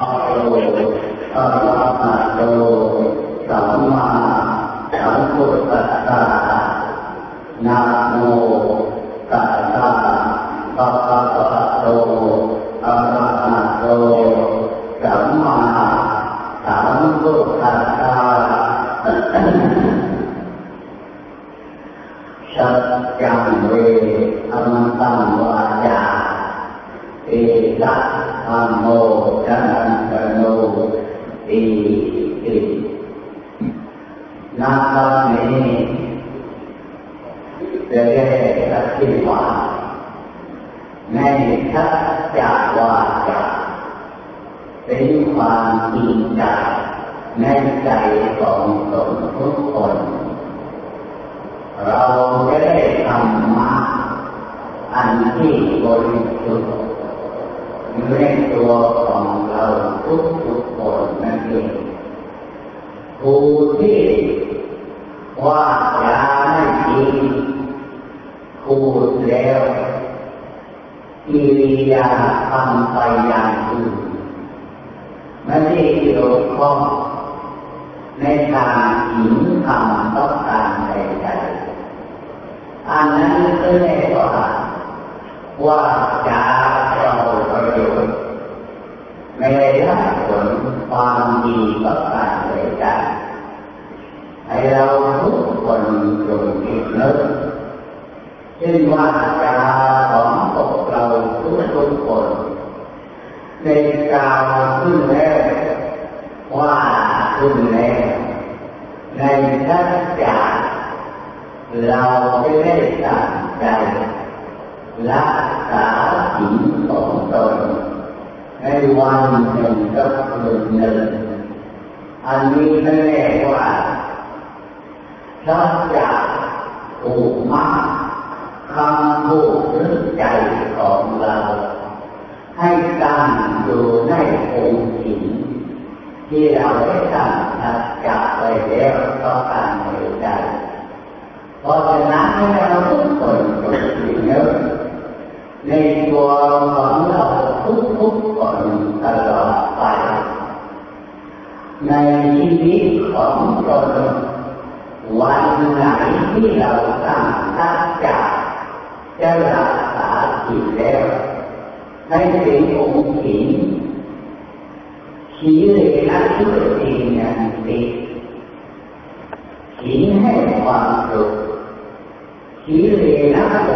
อะโลอะระหะโตสัมมาสัมพุทธัสสะนะโมตัสสะภะคะวะโตอะระหะโตสัมมาสัมพุทธัสสะสัจจังเวอมตังวาจาเอละธรรมโม จันตโนติตินาคาเมีจะได้อธิบายในทัศจาวาจาเป็นความจริงใจในใจของตนทุกคน เราจะได้ธรรมะอันที่บริสุทธิ์ ในตัวของเราทุกทุกคนนั่นเองผู้ที่ว่าจาไม่จริงพูดแล้วกิริยาทำไปอย่างอื่นไม่ได้เกี่ยวข้องในทางหินคำต้องการใดๆอันนั้นก็เรียกว่าว่าจา เราประโยชน์ไม่ได้รับผลความดีประการใดๆให้เราทุกคนจง วันหนึ่งกับคืนหนึ่งอันนี้ไม่แน่ว่าทัศจาถูกมากคำพูดหรือใจของเรา ให้ตั้งอยู่ในองค์ศีลที่เราได้ตั้งทัศจากไว้แล้วก็ตั้งในใจเพราะฉะนั้นเรา ชีวิตของตนวันไหนที่เราตั้งตั้งใจจะรักษาจิตแล้วให้เป็นองค์ศีลศีลเลนะชุตินันติศีลให้ความสุขศีลเลนะโอ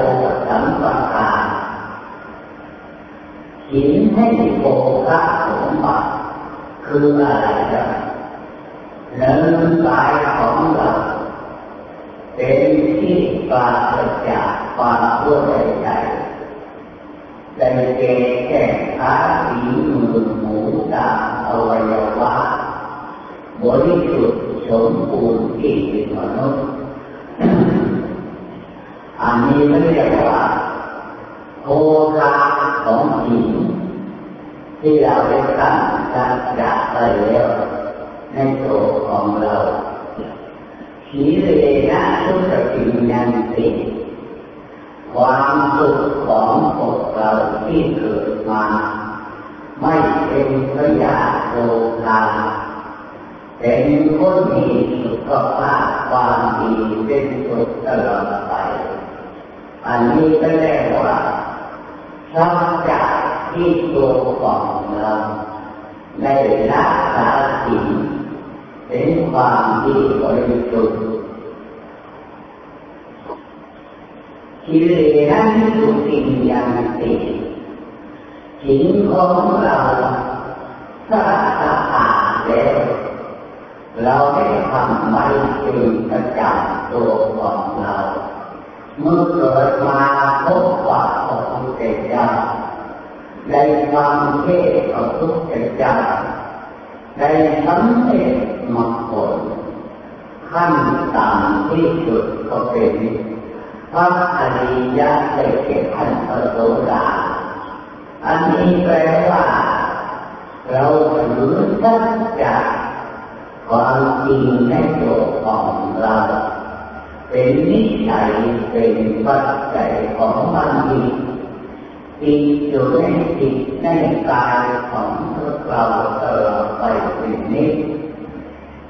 สัมปทานศีลให้โภคสมบัติคืออะไรกันเนื้อกายของเราเป็นที่ปราศจากความรู้ใดๆได้แก่แก่ขาสีมือหูตาอวัยวะบริสุทธิ์สมบูรณ์ที่เป็นมนุษย์อันนี้ไม่เรียกว่าโภคาของจริงที่เราได้ตั้งจัดจัดไปแล้วในตัว ของเราสีเลนะทุกสิ่งยันติความสุขของพวกเราที่เกิดมา ไม่เป็นพยาโภคาเป็นคนมีสุขภาพความดีเป็นสุขตลอดไป อันนี้ก็เรียกว่าชอบจากที่ตัวของเราในรักษาสิ่ง เป็นความดีบริสุทธิ์กิเลสทุกสิ่งอย่างติสิ่งของเราถ้าสะอาดแล้วเราได้ทำไว้เป็นประจำตัวของเราเมื่อเกิดมาพบว่าพระพุทธเจ้าได้ฟังเทศน์ของพระพุทธเจ้า ได้สำเร็จมรรคผลขั้นต่ำที่สุดก็เป็นพระอริยะได้เก็บขั้นพระโสดาอันนี้แปลว่า เราถือสัจจะความจริงในตัวของเรา เป็นนิสัยเป็นปัจจัยของมันดีติดอยู่ในจิตในกายของพวกเราต ไปเ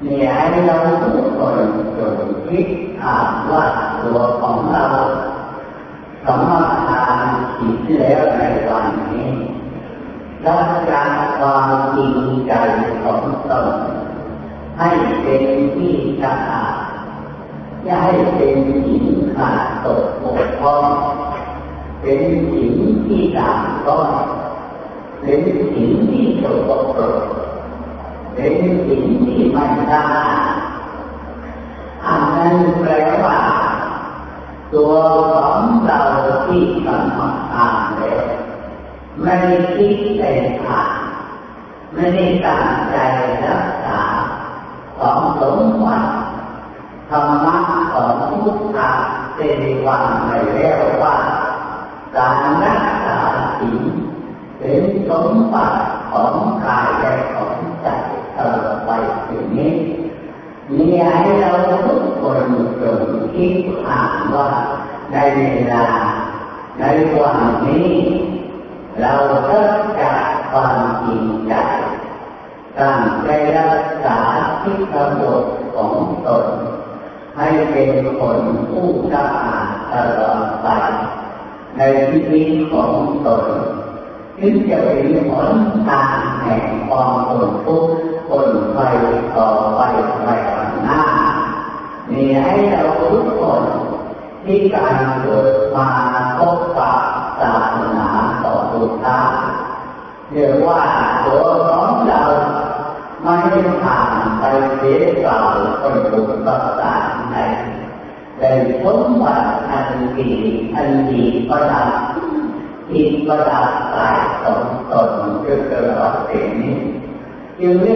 นี่ยให้เราทุกคนจงคิดอ่านว่าตัวของเราสมรทานจิตแล้วในวันนี้รักษาความจริงใจของตนให้เป็นที่สะอาดอย่าให้เป็นสิ่งขาดตกบกพร่องเป็นสิ่งที่ด่างก้อนเป็นสิ่งที่สกปรก เป็นสิ่งที่ไม่ได้อันนั้นแปลว่า ตัวของเราที่กำลังทำแล้วไม่ได้คิดแต่ผ่านไม่ได้ตั้งใจรักษาของสมบัติธรรมะของพุทธะเป็นวันในแล้วว่าการรักษาศีลเป็นสมบัติของกายและของใจ นี้มีให้เราทุกคนจงคิดอ่านว่าในเวลาในวันนี้ เราเริ่มจากความจริงใจตั้งใจรักษาที่กำหนดของตน ให้เป็นคนผู้สะอาดตลอดไป ในชีวิตของตนจึงจะเป็นผลทางแห่งความทนทุกข์ ทนไปต่อไปไปข้างหน้า มีให้เราทุกคนที่การเกิดมาพบปะศาสนาต่อทุกท่าเรียกว่าตัวของเราไม่ผ่านไปเสียเปล่าคนถูกประสานในเป็นสมบัติอันดีอันดีประดับอินประดับกายของตนเพื่อเป็นนิสัยเป็นปัจจัยความดีของตนตลอดสิ่งนี้ เดี๋ยวนี้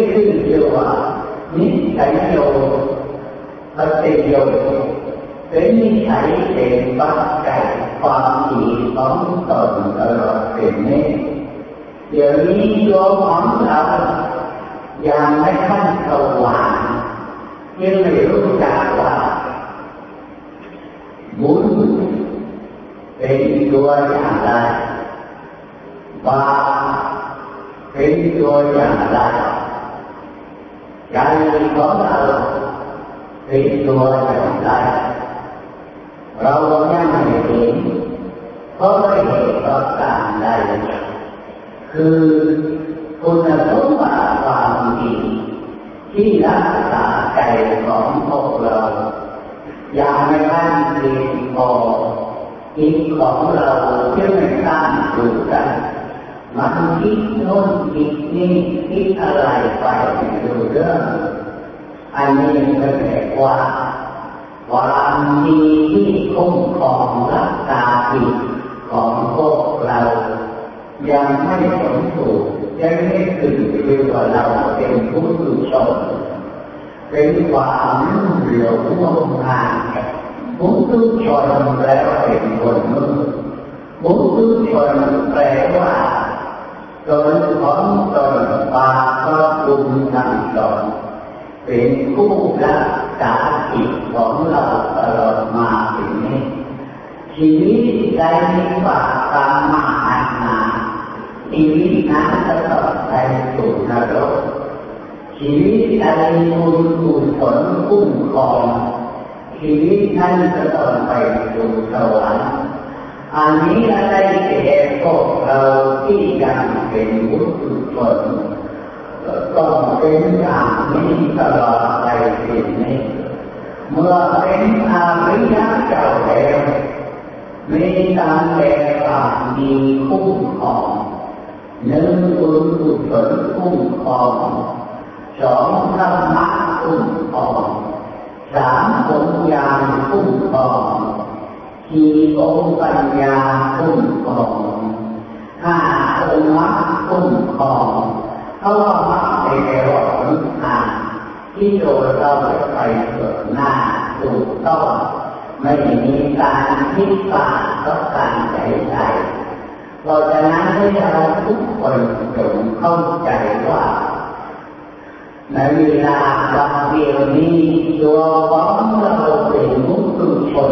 ตัวของเรายังไม่ขั้นสว่างยังไม่รู้จักว่าบุญเป็นตัวอย่างไรบาเป็ นตัวอย่ารใจของเราเป็นตัวอย่างไรเรายังไม่เห็นเพราะไม่เห็นประการใดคือคุณสมบัติความดีที่รักษาใจของพวกเราอยังไม่ทันเพียงพอจิตของเราที่ไม่ตั้งอยู่กัน มันคิดโน้นคิดนี่คิดอะไรไปดูเรื่องอันนี้ก็แปลว่าความดีที่คุ้มครองรักษาจิตของพวกเรา ยังไม่สมบูรยังไม่ถึงเรีกว่าเราเป็นผู้ดุชนเป็นความเหลียวงมงายผู้ดุชนแล้วเป็นคนมือผู้ดุชนแปลว่า ตนของตนปาก็บุญทำตนเป็นผู้รักษาจิตของเราตลอดมาถึงนี้ชีวิตใจบาปตามมานาชีวิตนั้นจะต้องไปสู่นรกชีวิตใดบุญกุศลคุ้มครองชีวิตนั้นจะต้องไปสู่สวรรค์ อันนี้อะไรแก่พวกเราที่ยังเป็นบุญกุศลต้องเป็นอย่างนี้ตลอดไปสิ่งนี้ เมื่อเป็นอาริยะเจ้าแล้วมีการแก่ความีคุ้มครองหนึ่งบุญกุศลคุ้มครองสองธรรมะคุ้มครองสามปัญญาคุ้มครอง สี่องค์ปัญญาคุ้มครองห้าองค์มรรคคุ้มครองเขาว่ามรรคในแปลว่าผลทางที่โดยเราไปเกิดหน้าถูกต้องไม่มีการคิดฝาดต่อการใจใจเพราะฉะนั้นให้เราทุกคนจงเข้าใจว่าในเวลาบางเดียวนี้ตัวของเราเป็นมุตุชน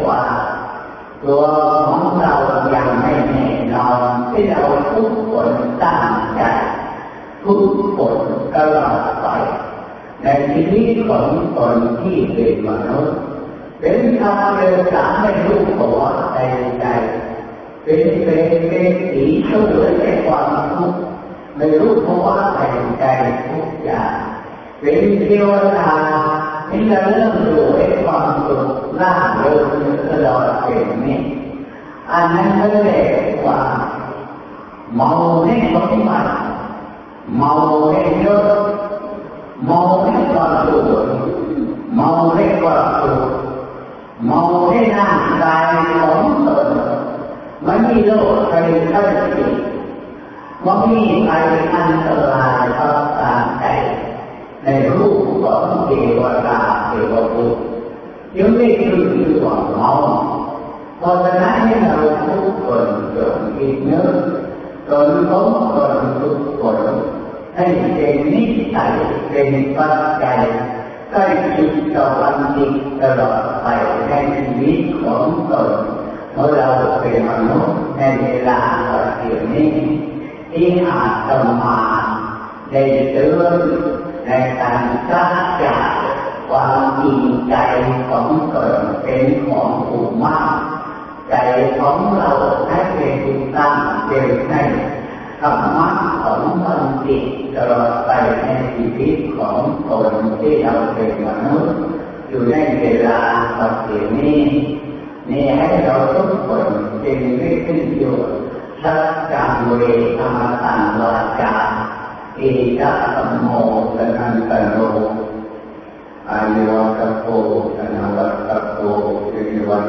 วก็ได้ควข์เดี๋ยวก็ยวก็ไม่เดี๋ยวก็เป็นมนุษย์เดี๋ยวก็เป็นสัตว์บางเดี๋ยวก็เป็นเปรตเป็นผีบางเดี๋ยวก็เป็นเทวเป็นเทวดาอันนี้ก็แปลว่าตัวของเรายังไม่แน่นอนที่เราทุกคนตั้งใจทุกคนตลอดไปในชีวิตของคนที่เป็นมนุษย์เป็นชาวเรสามไม่รู้ขอใจใจเป็นเป็นเป็นสีช่วยในความทุกข์ไม่รู้เพราะว่าใจใจทุกอย่างเป็นเทวดา ที่จะเริ่มรู้ในความสุขล่าเริงตลอดเป็นนี้อันนั้น ในรูปของเทวดาเทวบุตรยังไม่คือคือว่าเมาเพราะฉะนั้นให้เราทุกคนจงคิดนึกจนทุกคนทุกคนให้เป็นนิสัยเป็นปัจจัยใกล้ชิดต่อวันจิตตลอดไปในชีวิตของตนเมื่อเราเป็นมนุษย์ในเวลาปัจจุบันนี้ที่อาจจะมาได้เตือน ในการสร้างจากความจริงใจของตนเป็นของผู้มากใจของเราให้เป็นตั้งเป็นให้ธรรมะของมันจิตตลอดไปในชีวิตของตนที่เราเป็นมนุษย์อยู่ในเวลาปัจจุบันนี้นี่ให้เราทุกคนเป็นไม่ขึ้นอยู่สัจจังเวธรรมตังวาจา เอกะสมโมสนันตโรอายวะตโกสนาวัตโกสิริวัต